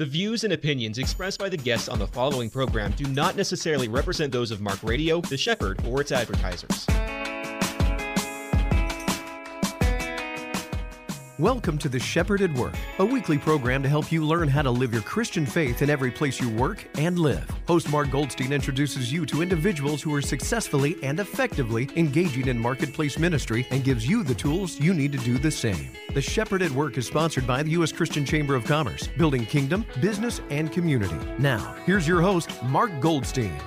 The views and opinions expressed by the guests on the following program do not necessarily represent those of Mark Radio, The Shepherd, or its advertisers. Welcome to The Shepherd at Work, a weekly program to help you learn how to live your Christian faith in every place you work and live. Host Mark Goldstein introduces you to individuals who are successfully and effectively engaging in marketplace ministry and gives you the tools you need to do the same. The Shepherd at Work is sponsored by the U.S. Christian Chamber of Commerce, building kingdom, business, and community. Now, here's your host, Mark Goldstein.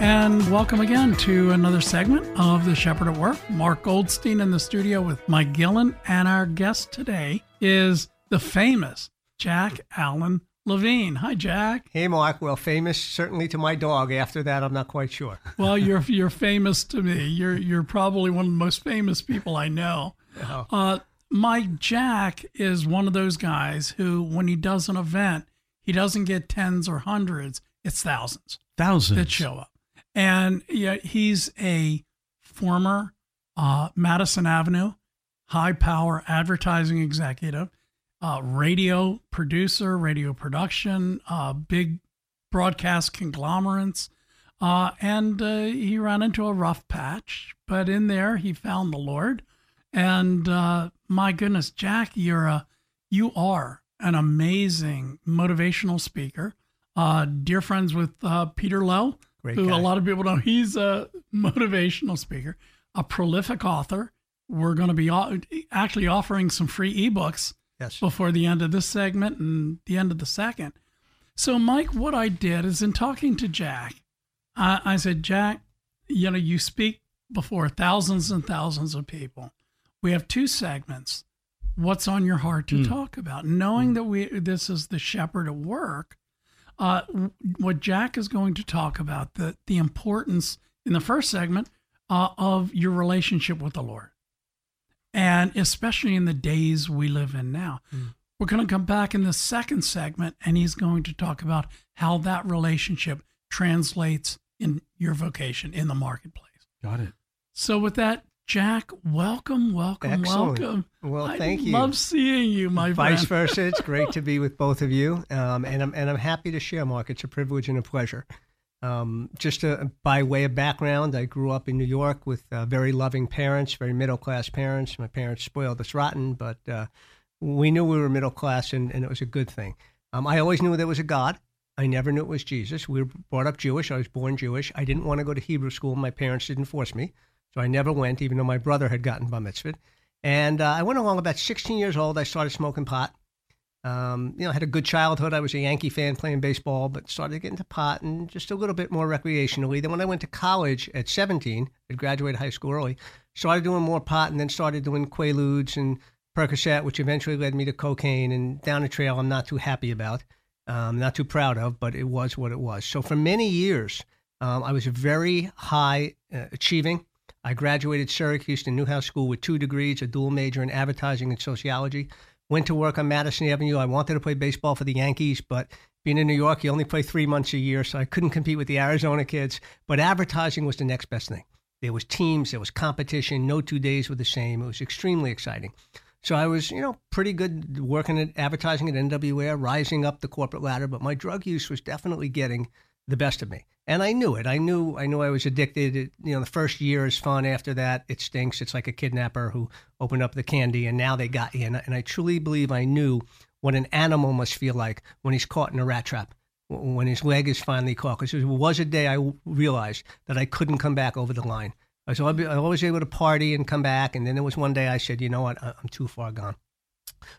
And welcome again to another segment of The Shepherd at Work. Mark Goldstein in the studio with Mike Gillen. And our guest today is the famous Jack Alan Levine. Hi, Jack. Hey, Mark. Well, famous certainly to my dog. After that, I'm not quite sure. well, you're you're famous to me. You're you're probably one of the most famous people I know. Oh. Uh, Mike Jack is one of those guys who, when he does an event, he doesn't get tens or hundreds; it's thousands. Thousands that show up. And yeah, he's a former uh, Madison Avenue high power advertising executive, uh, radio producer, radio production, uh, big broadcast conglomerates. Uh, and uh, he ran into a rough patch, but in there he found the Lord. And uh, my goodness, Jack, you're a, you are an amazing motivational speaker. dear friends with Peter Lowe, Great who guy. a lot of people know. He's a motivational speaker, a prolific author. We're going to be actually offering some free ebooks yes. before the end of this segment and the end of the second. So, Mike, what I did is in talking to Jack, I, I said, Jack, you know, you speak before thousands and thousands of people. We have two segments. What's on your heart to mm. talk about? Knowing mm. that we this is the shepherd at work, uh, what Jack is going to talk about the the importance in the first segment uh, of your relationship with the Lord, and especially in the days we live in now. Mm. We're going to come back in the second segment, and he's going to talk about how that relationship translates in your vocation in the marketplace. Got it. So, with that, Jack, welcome, welcome, Excellent. welcome. Well, thank you. I. Love seeing you, my Vice friend. versa, it's great to be with both of you, um, and I'm and I'm happy to share, Mark. It's a privilege and a pleasure. Um, just to, by way of background, I grew up in New York with uh, very loving parents, very middle class parents. My parents spoiled us rotten, but uh, we knew we were middle class, and, and it was a good thing. Um, I always knew there was a God. I never knew it was Jesus. We were brought up Jewish. I was born Jewish. I didn't want to go to Hebrew school. My parents didn't force me. So I never went, even though my brother had gotten bar mitzvah. And uh, I went along about 16 years old. I started smoking pot. Um, you know, I had a good childhood. I was a Yankee fan playing baseball, but started to get into pot and just a little bit more recreationally. Then when I went to college at 17, I graduated high school early, started doing more pot and then started doing Quaaludes and Percocet, which eventually led me to cocaine and down a trail I'm not too happy about, um, not too proud of, but it was what it was. So for many years, um, I was very high uh, achieving. I graduated Syracuse to Newhouse School with two degrees, a dual major in advertising and sociology. Went to work on Madison Avenue. I wanted to play baseball for the Yankees, but being in New York, you only play three months a year, so I couldn't compete with the Arizona kids. But advertising was the next best thing. There was teams, there was competition. No two days were the same. It was extremely exciting. So I was, you know, pretty good working at advertising at NWA, rising up the corporate ladder. But my drug use was definitely getting the best of me and I knew it. I knew I knew I was addicted. It, you know, the first year is fun. After that, it stinks. It's like a kidnapper who opened up the candy and now they got you. And, and I truly believe I knew what an animal must feel like when he's caught in a rat trap, when his leg is finally caught. Because there was a day I realized that I couldn't come back over the line. I was always able to party and come back. And then there was one day I said, you know what, I'm too far gone.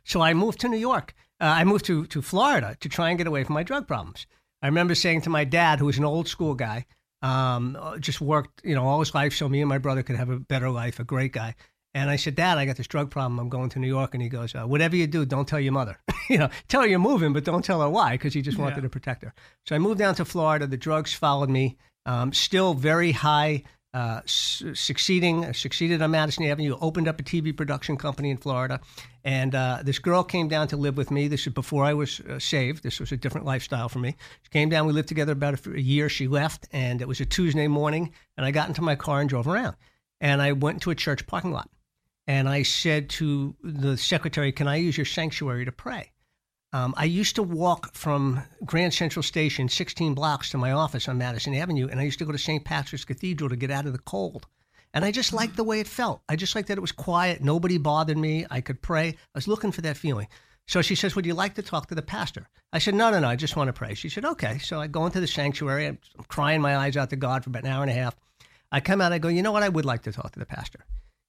So I moved to New York. Uh, I moved to, to Florida to try and get away from my drug problems. I remember saying to my dad, who was an old school guy, um, just worked, you know, all his life so me and my brother could have a better life, a great guy. And I said, Dad, I got this drug problem. I'm going to New York. And he goes, uh, Whatever you do, don't tell your mother. you know, tell her you're moving, but don't tell her why, because he just wanted yeah. to protect her. So I moved down to Florida. The drugs followed me. Um, still very high uh, succeeding, uh, succeeded on Madison Avenue, opened up a TV production company in Florida. And uh, this girl came down to live with me. This is before I was uh, saved. This was a different lifestyle for me. She came down. We lived together about a, a, year. She left, and it was a Tuesday morning. And I got into my car and drove around. And I went to a church parking lot. And I said to the secretary, Can I use your sanctuary to pray? Um, I used to walk from Grand Central Station 16 blocks to my office on Madison Avenue, and I used to go to St. Patrick's Cathedral to get out of the cold. And I just liked the way it felt. I just liked that it was quiet. Nobody bothered me. I could pray. I was looking for that feeling. So she says, Would you like to talk to the pastor? I said, No, no, no. I just want to pray. She said, Okay. So I go into the sanctuary. I'm crying my eyes out to God for about an hour and a half. I come out. I go, You know what? I would like to talk to the pastor.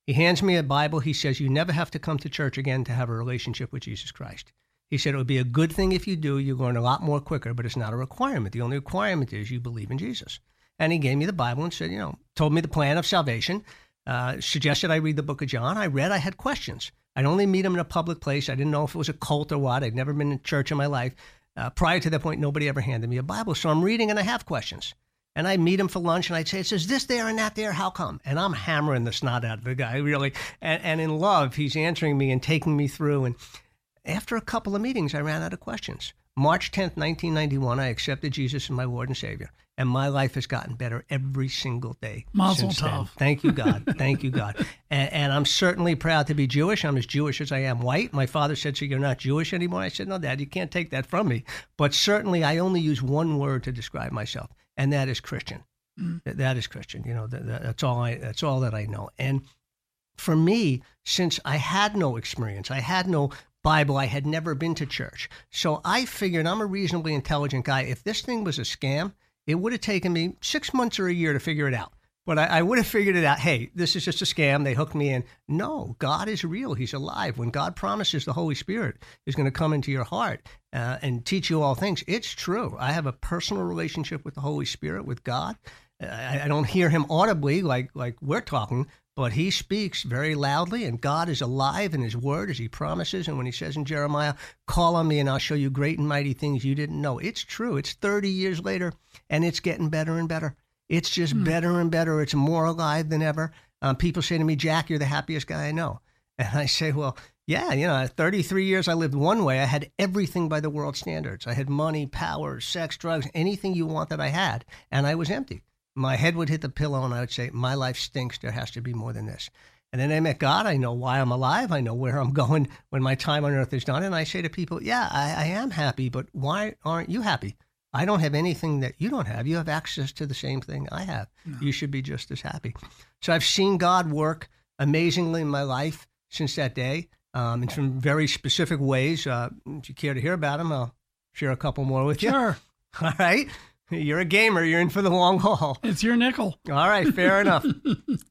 He hands me a Bible. He says, You never have to come to church again to have a relationship with Jesus Christ. He said, It would be a good thing if you do. You learn a lot more quicker, but it's not a requirement. The only requirement is you believe in Jesus. And he gave me the Bible and said, You know, told me the plan of salvation uh, suggested I read the book of John. I read, I had questions. I'd only meet him in a public place. I didn't know if it was a cult or what. I'd never been in church in my life. Uh, prior to that point, nobody ever handed me a Bible. So I'm reading and I have questions. And I meet him for lunch and I'd say, it says this there and that there. How come? And I'm hammering the snot out of the guy, really. And, and in love, he's answering me and taking me through. And after a couple of meetings, I ran out of questions. March 10th, 1991, I accepted Jesus as my Lord and Savior and my life has gotten better every single day. Mazel tov. Thank you, God. Thank you, God. And, and, I'm certainly proud to be Jewish. I'm as Jewish as I am white. My father said, "So you're not Jewish anymore?" I said, "No, Dad, you can't take that from me." But certainly, I only use one word to describe myself, and that is Christian. Mm. That is Christian. You know, that, that's all I. That's all that I know. And for me, since I had no experience, I had no Bible. I had never been to church. So I figured I'm a reasonably intelligent guy. If this thing was a scam, it would have taken me six months or a year to figure it out. But I, I, would have figured it out. Hey, this is just a scam. They hooked me in. No, God is real. He's alive. When God promises the Holy Spirit is going to come into your heart uh, and teach you all things, it's true. I have a personal relationship with the Holy Spirit, with God. I, I don't hear Him audibly like like we're talking, but he speaks very loudly, and God is alive in his word as he promises. And when he says in Jeremiah, Call on me and I'll show you great and mighty things you didn't know, it's true. It's 30 years later, and it's getting better and better. It's just mm. better and better. It's more alive than ever. Um, people say to me, Jack, you're the happiest guy I know. And I say, Well, yeah, you know, 33 years I lived one way. I had everything by the world standards. I had money, power, sex, drugs, anything you want that I had, and I was empty my head would hit the pillow and I would say, My life stinks. There has to be more than this. And then I met God. I know why I'm alive. I know where I'm going when my time on earth is done. And I say to people, Yeah, I, I am happy, but why aren't you happy? I don't have anything that you don't have. You have access to the same thing I have. No. You should be just as happy. So I've seen God work amazingly in my life since that day um, in some very specific ways. Uh, if you care to hear about them, I'll share a couple more with you. Sure. All right. You're a gamer. You're in for the long haul. It's your nickel. All right, fair enough.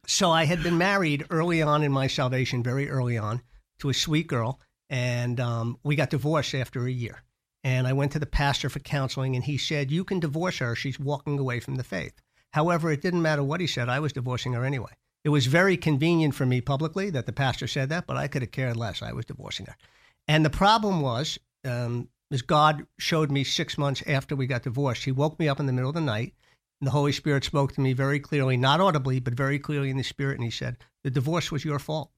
So I had been married early on in my salvation, very early on, to a sweet girl, and um, we got divorced after a year. And I went to the pastor for counseling, and he said, "You can divorce her. She's walking away from the faith." However, it didn't matter what he said. I was divorcing her anyway. It was very convenient for me publicly that the pastor said that, but I could have cared less. I was divorcing her. And the problem was, um, as God showed me six months after we got divorced. He woke me up in the middle of the night, and the Holy Spirit spoke to me very clearly, not audibly, but very clearly in the Spirit, and He said, The divorce was your fault.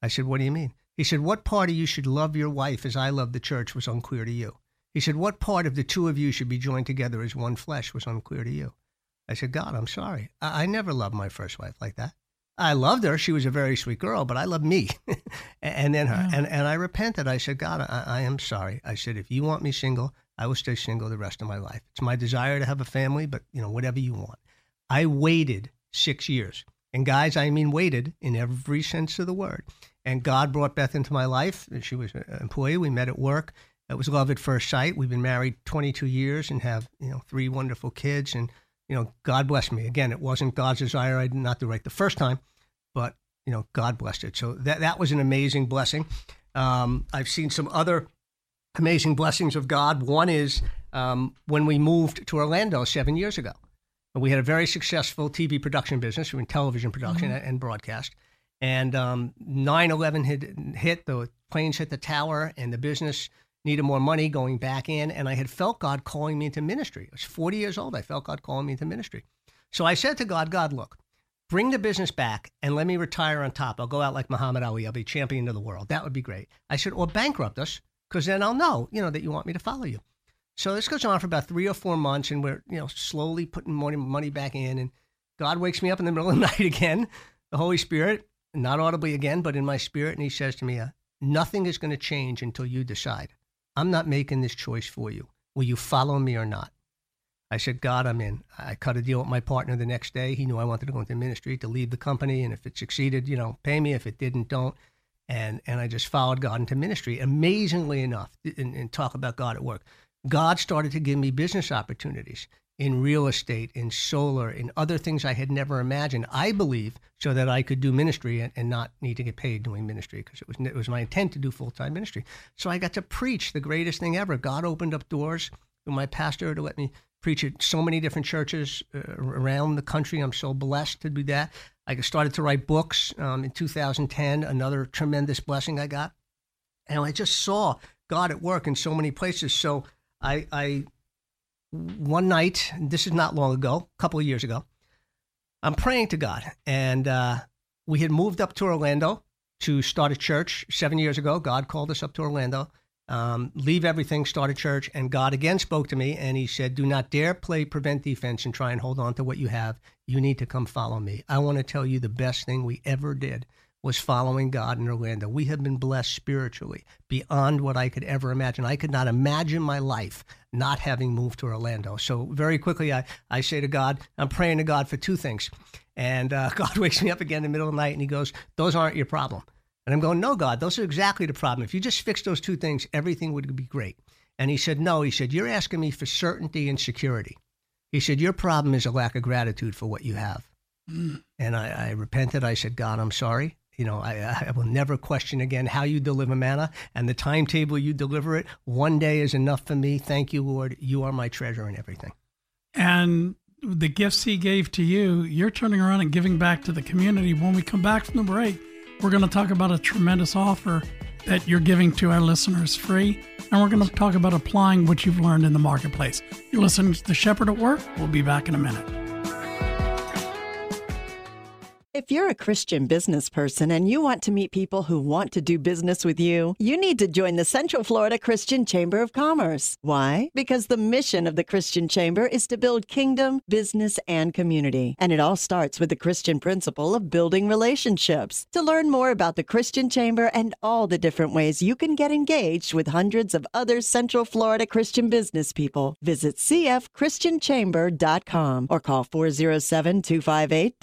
I said, What do you mean? He said, What part of you should love your wife as I love the church was unclear to you. He said, What part of the two of you should be joined together as one flesh was unclear to you. I said, God, I'm sorry. I, I never loved my first wife like that. I loved her. She was a very sweet girl, but I loved me and then her. Yeah. And, and I repented. I said, God, I, I am sorry. I said, if you want me single, I will stay single the rest of my life. It's my desire to have a family, but you know, whatever you want. I waited six years. And guys, I mean waited in every sense of the word. And God brought Beth into my life. She was an employee. We met at work. It was love at first sight. We've been married 22 years and have, you know, three wonderful kids. And, you know, God bless me. Again, it wasn't God's desire. I did not do right the first time but you know, God blessed it. So that that was an amazing blessing. Um, I've seen some other amazing blessings of God. One is um, when we moved to Orlando seven years ago. We had a very successful TV production business, in television production mm-hmm. and broadcast. And um, 9/11 had hit, the planes hit the tower, and the business needed more money going back in. And I had felt God calling me into ministry. I was 40 years old. I felt God calling me into ministry. So I said to God, God, look, bring the business back and let me retire on top. I'll go out like Muhammad Ali. I'll be champion of the world. That would be great. I said, or bankrupt us because then I'll know, you know, that you want me to follow you. So this goes on for about three or four months, and we're, you know, slowly putting money, money back in. And God wakes me up in the middle of the night again, the Holy Spirit, not audibly again, but in my spirit, and He says to me, uh, "Nothing is going to change until you decide." I'm not making this choice for you. Will you follow me or not? I said, God, I'm in. I cut a deal with my partner the next day. He knew I wanted to go into ministry to leave the company. And if it succeeded, you know, pay me. If it didn't, don't. And, and I just followed God into ministry. Amazingly enough, and, and talk about God at work, God started to give me business opportunities in real estate, in solar, in other things I had never imagined. I believe so that I could do ministry and, and not need to get paid doing ministry because it was it was my intent to do full time ministry. So I got to preach the greatest thing ever. God opened up doors through my pastor to let me preach at so many different churches uh, around the country. I'm so blessed to do that. I started to write books um, in 2010, another tremendous blessing I got. And I just saw God at work in so many places. So I, I one night, this is not long ago, a couple of years ago, I'm praying to God. And uh, we had moved up to Orlando to start a church seven years ago. God called us up to Orlando um, leave everything, start a church. And God again spoke to me and he said, Do not dare play prevent defense and try and hold on to what you have. You need to come follow me. I want to tell you the best thing we ever did was following God in Orlando. We have been blessed spiritually beyond what I could ever imagine. I could not imagine my life not having moved to Orlando. So, very quickly, I, I say to God, I'm praying to God for two things. And uh, God wakes me up again in the middle of the night and he goes, Those aren't your problem. And I'm going, no, God, those are exactly the problem. If you just fix those two things, everything would be great. And he said, no, he said, you're asking me for certainty and security. He said, your problem is a lack of gratitude for what you have. Mm. And I, I, repented. I said, God, I'm sorry. You know, I, I will never question again how you deliver manna and the timetable you deliver it. One day is enough for me. Thank you, Lord. You are my treasure and everything. And the gifts he gave to you, you're turning around and giving back to the community. When we come back from the break, we're going to talk about a tremendous offer that you're giving to our listeners free, and we're going to talk about applying what you've learned in the marketplace. You're listening to The Shepherd at Work. We'll be back in a minute. If you're a Christian business person and you want to meet people who want to do business with you, you need to join the Central Florida Christian Chamber of Commerce. Why? Because the mission of the Christian Chamber is to build kingdom, business, and community. And it all starts with the Christian principle of building relationships. To learn more about the Christian Chamber and all the different ways you can get engaged with hundreds of other Central Florida Christian business people, visit cfchristianchamber.com or call 407 258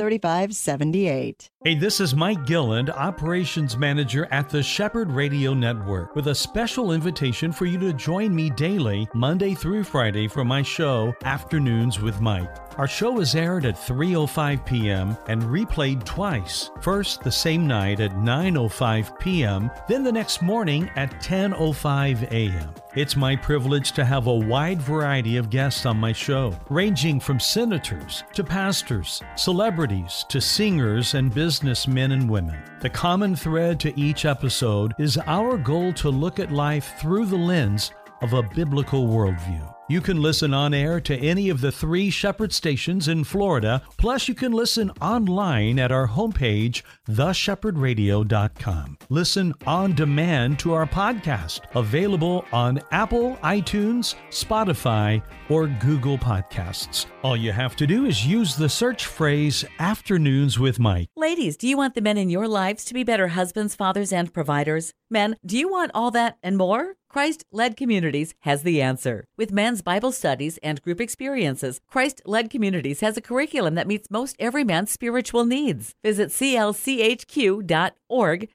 3570. Hey, this is Mike Gilland, Operations Manager at the Shepherd Radio Network, with a special invitation for you to join me daily, Monday through Friday, for my show, Afternoons with Mike. Our show is aired at 3:05 p.m. and replayed twice. First the same night at 9:05 p.m., then the next morning at 10:05 a.m. It's my privilege to have a wide variety of guests on my show, ranging from senators to pastors, celebrities to singers and businessmen and women. The common thread to each episode is our goal to look at life through the lens of a biblical worldview. You can listen on air to any of the three Shepherd stations in Florida, plus, you can listen online at our homepage, theshepherdradio.com. Listen on demand to our podcast, available on Apple, iTunes, Spotify, or Google Podcasts. All you have to do is use the search phrase Afternoons with Mike. Ladies, do you want the men in your lives to be better husbands, fathers, and providers? Men, do you want all that and more? Christ led Communities has the answer. With men's Bible studies and group experiences, Christ led Communities has a curriculum that meets most every man's spiritual needs. Visit clchq.org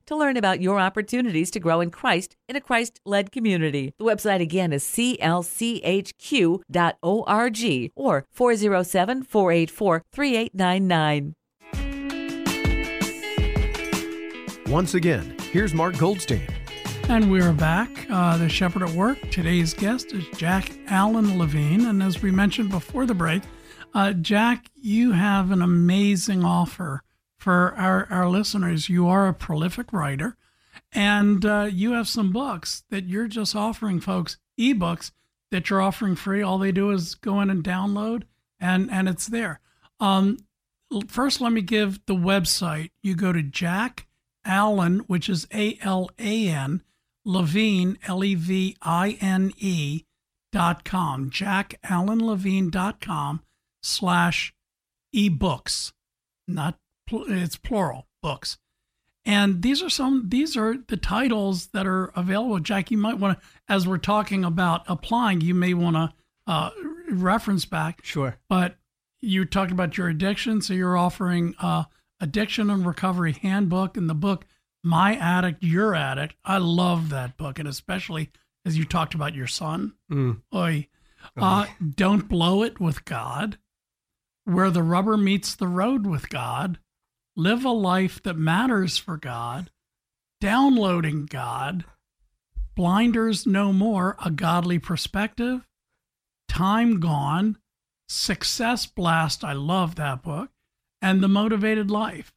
to learn about your opportunities to grow in Christ in a Christ led community. The website again is clchq.org or 407 484 3899. Once again, here's Mark Goldstein. And we're back. Uh, the Shepherd at Work. Today's guest is Jack Alan Levine. And as we mentioned before the break, uh, Jack, you have an amazing offer for our, our listeners. You are a prolific writer, and uh, you have some books that you're just offering folks, ebooks that you're offering free. All they do is go in and download, and, and it's there. Um, first, let me give the website. You go to Jack Alan, which is A L A N Levine, L E V I N E dot com, jackalanlevine dot com slash ebooks. Not, it's plural, books. And these are some these are the titles that are available. Jack, you might want to, as we're talking about applying, you may want to uh, reference back. Sure. But you talked about your addiction, so you're offering uh, addiction and recovery handbook and the book My Addict, Your Addict. I love that book, and especially as you talked about your son. Mm. Oy. Uh, don't blow it with God. Where the rubber meets the road with God. Live a life that matters for God. Downloading God. Blinders no more. A godly perspective. Time gone. Success blast. I love that book. And the motivated life.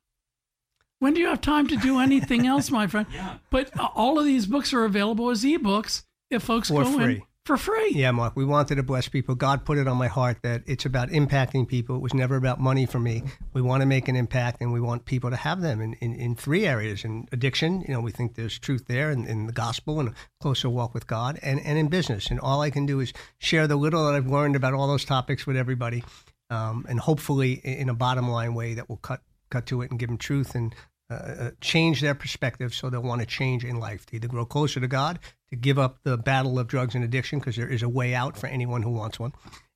When do you have time to do anything else, my friend? Yeah. But uh, all of these books are available as ebooks if folks For go in free. for free. Yeah, Mark, we wanted to bless people. God put it on my heart that it's about impacting people. It was never about money for me. We want to make an impact and we want people to have them in, in, in three areas. In addiction, you know, we think there's truth there in, in the gospel and a closer walk with God and, and in business. And all I can do is share the little that I've learned about all those topics with everybody. Um, and hopefully in in a bottom line way that will cut cut to it and give them truth and uh, uh, change their perspective so they'll want to change in life to either grow closer to God, to give up the battle of drugs and addiction because there is a way out for anyone who wants one.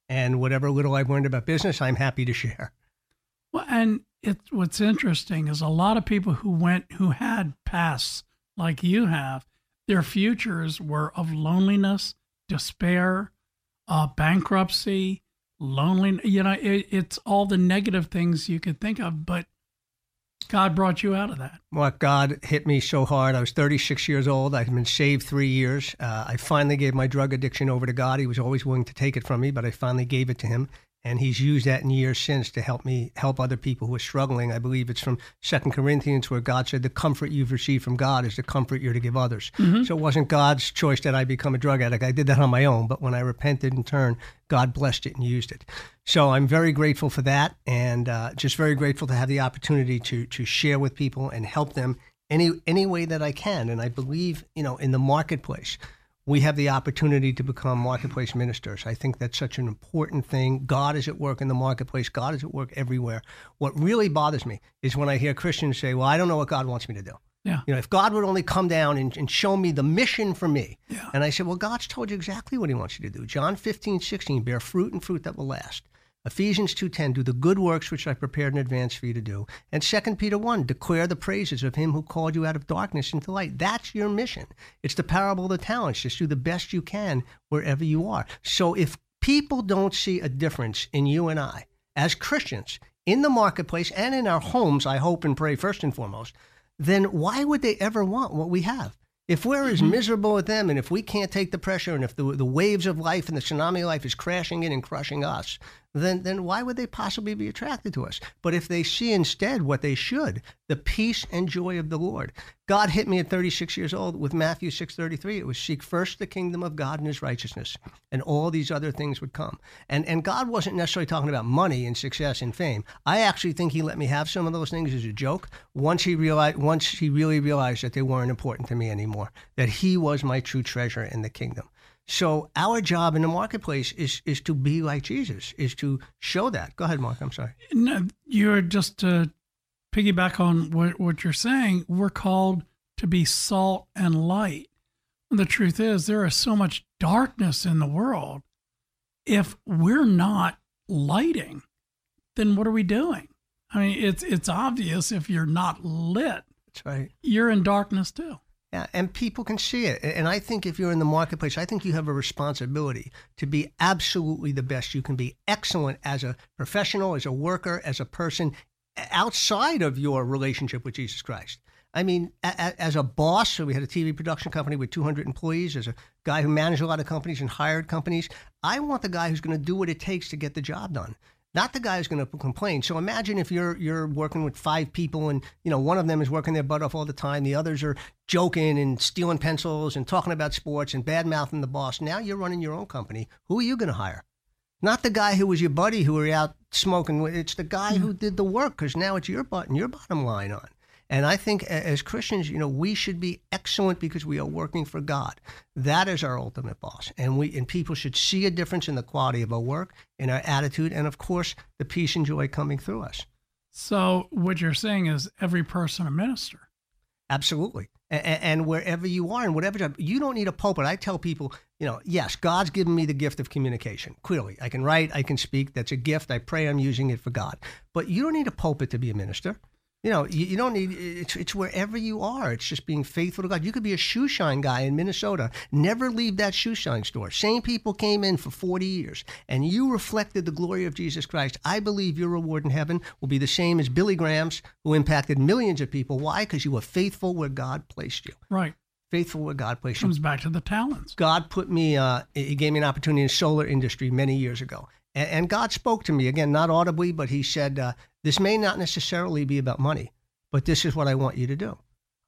And whatever little I've learned about business, I'm happy to share. Well, and it, what's interesting is a lot of people who went who had pasts like you have, their futures were of loneliness, despair, uh, bankruptcy, loneliness. You know, it, it's all the negative things you could think of, but God brought you out of that. Mark, God hit me so hard. I was 36 years old. I'd been saved three years. Uh, I finally gave my drug addiction over to God. He was always willing to take it from me, but I finally gave it to Him. And He's used that in years since to help me help other people who are struggling. I believe it's from Second Corinthians where God said, The comfort you've received from God is the comfort you're to give others. So it wasn't God's choice that I become a drug addict. I did that on my own. But when I repented and turned, God blessed it and used it. So I'm very grateful for that, and uh, just very grateful to have the opportunity to to share with people and help them any any way that I can. And I believe, you know, in the marketplace, we have the opportunity to become marketplace ministers. I think that's such an important thing. God is at work in the marketplace. God is at work everywhere. What really bothers me is when I hear Christians say, "Well, I don't know what God wants me to do." Yeah. You know, if God would only come down and, and show me the mission for me. Yeah. And I said, well, God's told you exactly what he wants you to do. John 15, 16, bear fruit and fruit that will last. Ephesians 2.10, do the good works which I prepared in advance for you to do. And 2 Peter 1, declare the praises of him who called you out of darkness into light. That's your mission. It's the parable of the talents. Just do the best you can wherever you are. So if people don't see a difference in you and I as Christians in the marketplace and in our homes, I hope and pray first and foremost, then why would they ever want what we have? If we're as mm-hmm. miserable as them and if we can't take the pressure and if the, the waves of life and the tsunami of life is crashing in and crushing us, then, then why would they possibly be attracted to us? But if they see instead what they should, the peace and joy of the Lord. God hit me at 36 years old with Matthew 6.33. It was seek first the kingdom of God and his righteousness, and all these other things would come. And, and God wasn't necessarily talking about money and success and fame. I actually think he let me have some of those things as a joke once he realized, once he really realized that they weren't important to me anymore, that he was my true treasure in the kingdom. So our job in the marketplace is is to be like Jesus, is to show that. Go ahead, Mark. I'm sorry. No, you're just to piggyback on what, what you're saying. We're called to be salt and light. And The truth is, there is so much darkness in the world. If we're not lighting, then what are we doing? I mean, it's it's obvious if you're not lit, That's right. you're in darkness too. Yeah, and people can see it. And I think if you're in the marketplace, I think you have a responsibility to be absolutely the best you can be, excellent as a professional, as a worker, as a person outside of your relationship with Jesus Christ. I mean, as a boss, so we had a TV production company with 200 employees, as a guy who managed a lot of companies and hired companies, I want the guy who's going to do what it takes to get the job done not the guy who's going to complain. So imagine if you're you're working with five people and you know one of them is working their butt off all the time, the others are joking and stealing pencils and talking about sports and bad mouthing the boss. Now you're running your own company. Who are you going to hire? Not the guy who was your buddy who were out smoking. It's the guy mm-hmm. who did the work because now it's your button, your bottom line on. And I think as Christians, you know, we should be excellent because we are working for God. That is our ultimate boss. And we and people should see a difference in the quality of our work, in our attitude, and of course, the peace and joy coming through us. So what you're saying is every person a minister. Absolutely. And, and wherever you are and whatever job, you don't need a pulpit. I tell people, you know, yes, God's given me the gift of communication. Clearly, I can write, I can speak. That's a gift. I pray I'm using it for God. But you don't need a pulpit to be a minister. You know, you, you, don't need it's it's wherever you are. It's just being faithful to God. You could be a shoe shine guy in Minnesota, never leave that shoe shine store. Same people came in for 40 years, and you reflected the glory of Jesus Christ. I believe your reward in heaven will be the same as Billy Graham's, who impacted millions of people. Why? Because you were faithful where God placed you. Right. Faithful where God placed you. Comes back to the talents. God put me. Uh, he gave me an opportunity in solar industry many years ago, and, God spoke to me again, not audibly, but He said, uh, this may not necessarily be about money, but this is what I want you to do.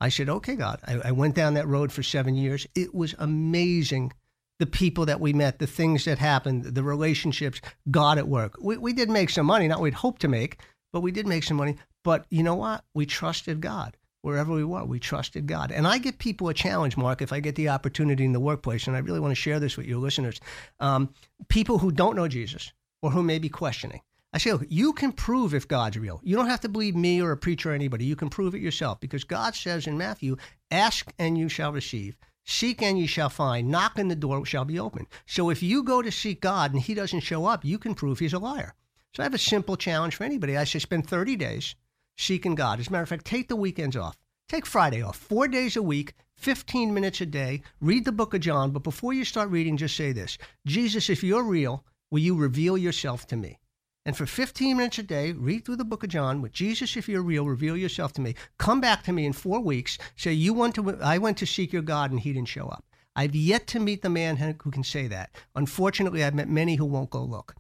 I said, okay, God. I, I went down that road for seven years. It was amazing the people that we met, the things that happened, the relationships, God at work. We, we did make some money, not we'd hoped to make, but we did make some money. But you know what? We trusted God wherever we were. We trusted God. And I give people a challenge, Mark, if I get the opportunity in the workplace, and I really want to share this with your listeners. Um, people who don't know Jesus or who may be questioning. I say, look, you can prove if God's real. You don't have to believe me or a preacher or anybody. You can prove it yourself because God says in Matthew, ask and you shall receive. Seek and you shall find. Knock and the door shall be open. So if you go to seek God and he doesn't show up, you can prove he's a liar. So I have a simple challenge for anybody. I say spend 30 days seeking God. As a matter of fact, take the weekends off. Take Friday off. Four days a week, 15 minutes a day. Read the book of John. But before you start reading, just say this Jesus, if you're real, will you reveal yourself to me? And for 15 minutes a day, read through the book of John with Jesus, if you're real, reveal yourself to me. Come back to me in four weeks. Say, you went to, I went to seek your God and he didn't show up. I've yet to meet the man who can say that. Unfortunately, I've met many who won't go look.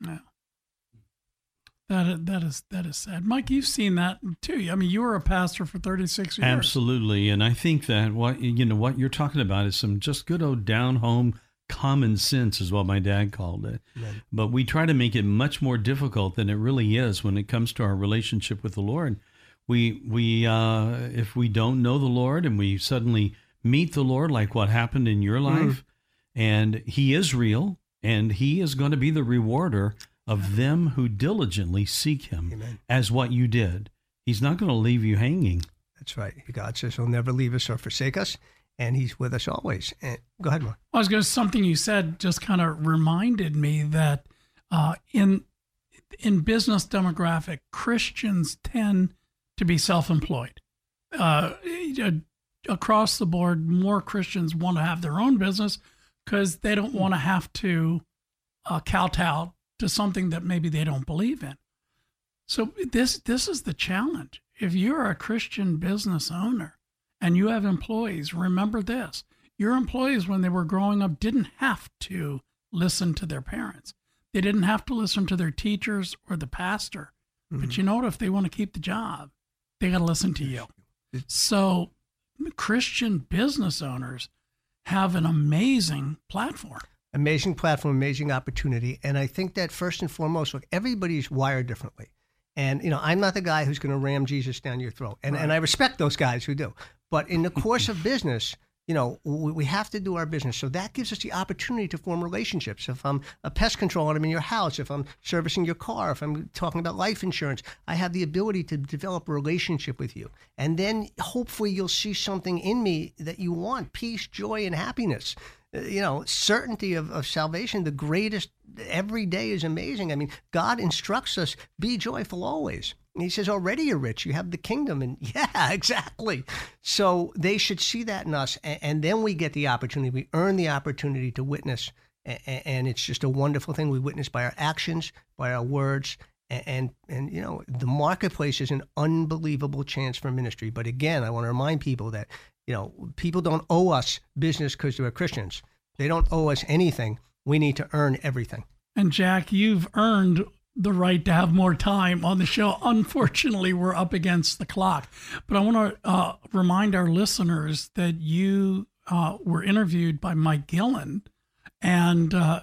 No. That is, that is that is sad, Mike. You've seen that too. I mean, you were a pastor for thirty six years. Absolutely, and I think that what you know what you're talking about is some just good old down home common sense is what my dad called it. Right. But we try to make it much more difficult than it really is when it comes to our relationship with the Lord. We we uh, if we don't know the Lord and we suddenly meet the Lord, like what happened in your mm-hmm. life, mm and He is real, and He is going to be the rewarder of them who diligently seek Him, Amen. as what you did. He's not going to leave you hanging. That's right. God says He'll never leave us or forsake us and he's with us always. And go ahead, Mark. I was going to something you said just kind of reminded me that uh, in in business demographic, Christians tend to be self-employed. Uh, across the board, more Christians want to have their own business because they don't want to have to uh, kowtow to something that maybe they don't believe in. So this this is the challenge. If you're a Christian business owner, and you have employees, remember this your employees, when they were growing up, didn't have to listen to their parents. They didn't have to listen to their teachers or the pastor. Mm-hmm. But you know what? If they want to keep the job, they got to listen to you. So, Christian business owners have an amazing platform. Amazing platform, amazing opportunity. And I think that first and foremost, look, everybody's wired differently. And, you know, I'm not the guy who's going to ram Jesus down your throat. And, right. and I respect those guys who do. But in the course of business, you know, we, we have to do our business. So that gives us the opportunity to form relationships. If I'm a pest control and I'm in your house, if I'm servicing your car, if I'm talking about life insurance, I have the ability to develop a relationship with you. And then hopefully you'll see something in me that you want peace, joy, and happiness. Uh, you know, certainty of, of salvation, the greatest every day is amazing. I mean, God instructs us be joyful always. And he says, already you're rich. You have the kingdom. And yeah, exactly. So they should see that in us. And, and then we get the opportunity. We earn the opportunity to witness. And, and, it's just a wonderful thing. We witness by our actions, by our words. And, and, you know, the marketplace is an unbelievable chance for ministry. But again, I want to remind people that, you know, people don't owe us business because they're Christians. They don't owe us anything. We need to earn everything. And Jack, you've earned the right to have more time on the show. Unfortunately, we're up against the clock. But I want to uh, remind our listeners that you uh, were interviewed by Mike gillen and uh,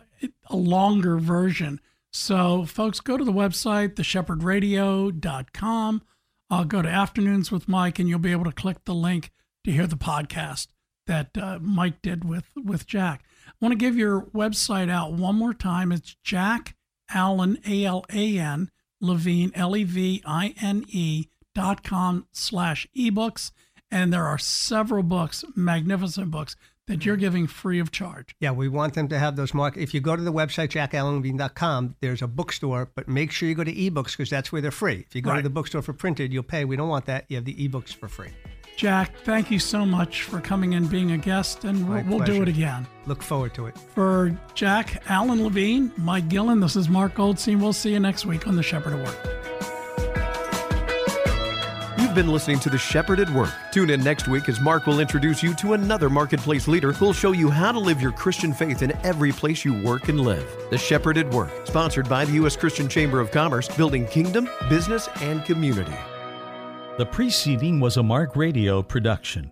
a longer version. So, folks, go to the website, theshepherdradio.com. Uh, go to Afternoons with Mike, and you'll be able to click the link to hear the podcast that uh, Mike did with, with Jack. I want to give your website out one more time. It's Jack Alan, A L A N, Levine, L E V I N E dot com slash ebooks. And there are several books, magnificent books, that you're giving free of charge. Yeah, we want them to have those mark. If you go to the website jackalanlevine.com, there's a bookstore, but make sure you go to ebooks because that's where they're free. If you go Right. to the bookstore for printed, you'll pay. We don't want that. You have the ebooks for free. Jack, thank you so much for coming and being a guest, and we'll, we'll do it again. Look forward to it. For Jack, Alan Levine, Mike Gillen, this is Mark Goldstein. We'll see you next week on The Shepherd at Work. You've been listening to The Shepherd at Work. Tune in next week as Mark will introduce you to another marketplace leader who'll show you how to live your Christian faith in every place you work and live. The Shepherd at Work, sponsored by the U.S. Christian Chamber of Commerce, building kingdom, business, and community. The preceding was a Mark Radio production.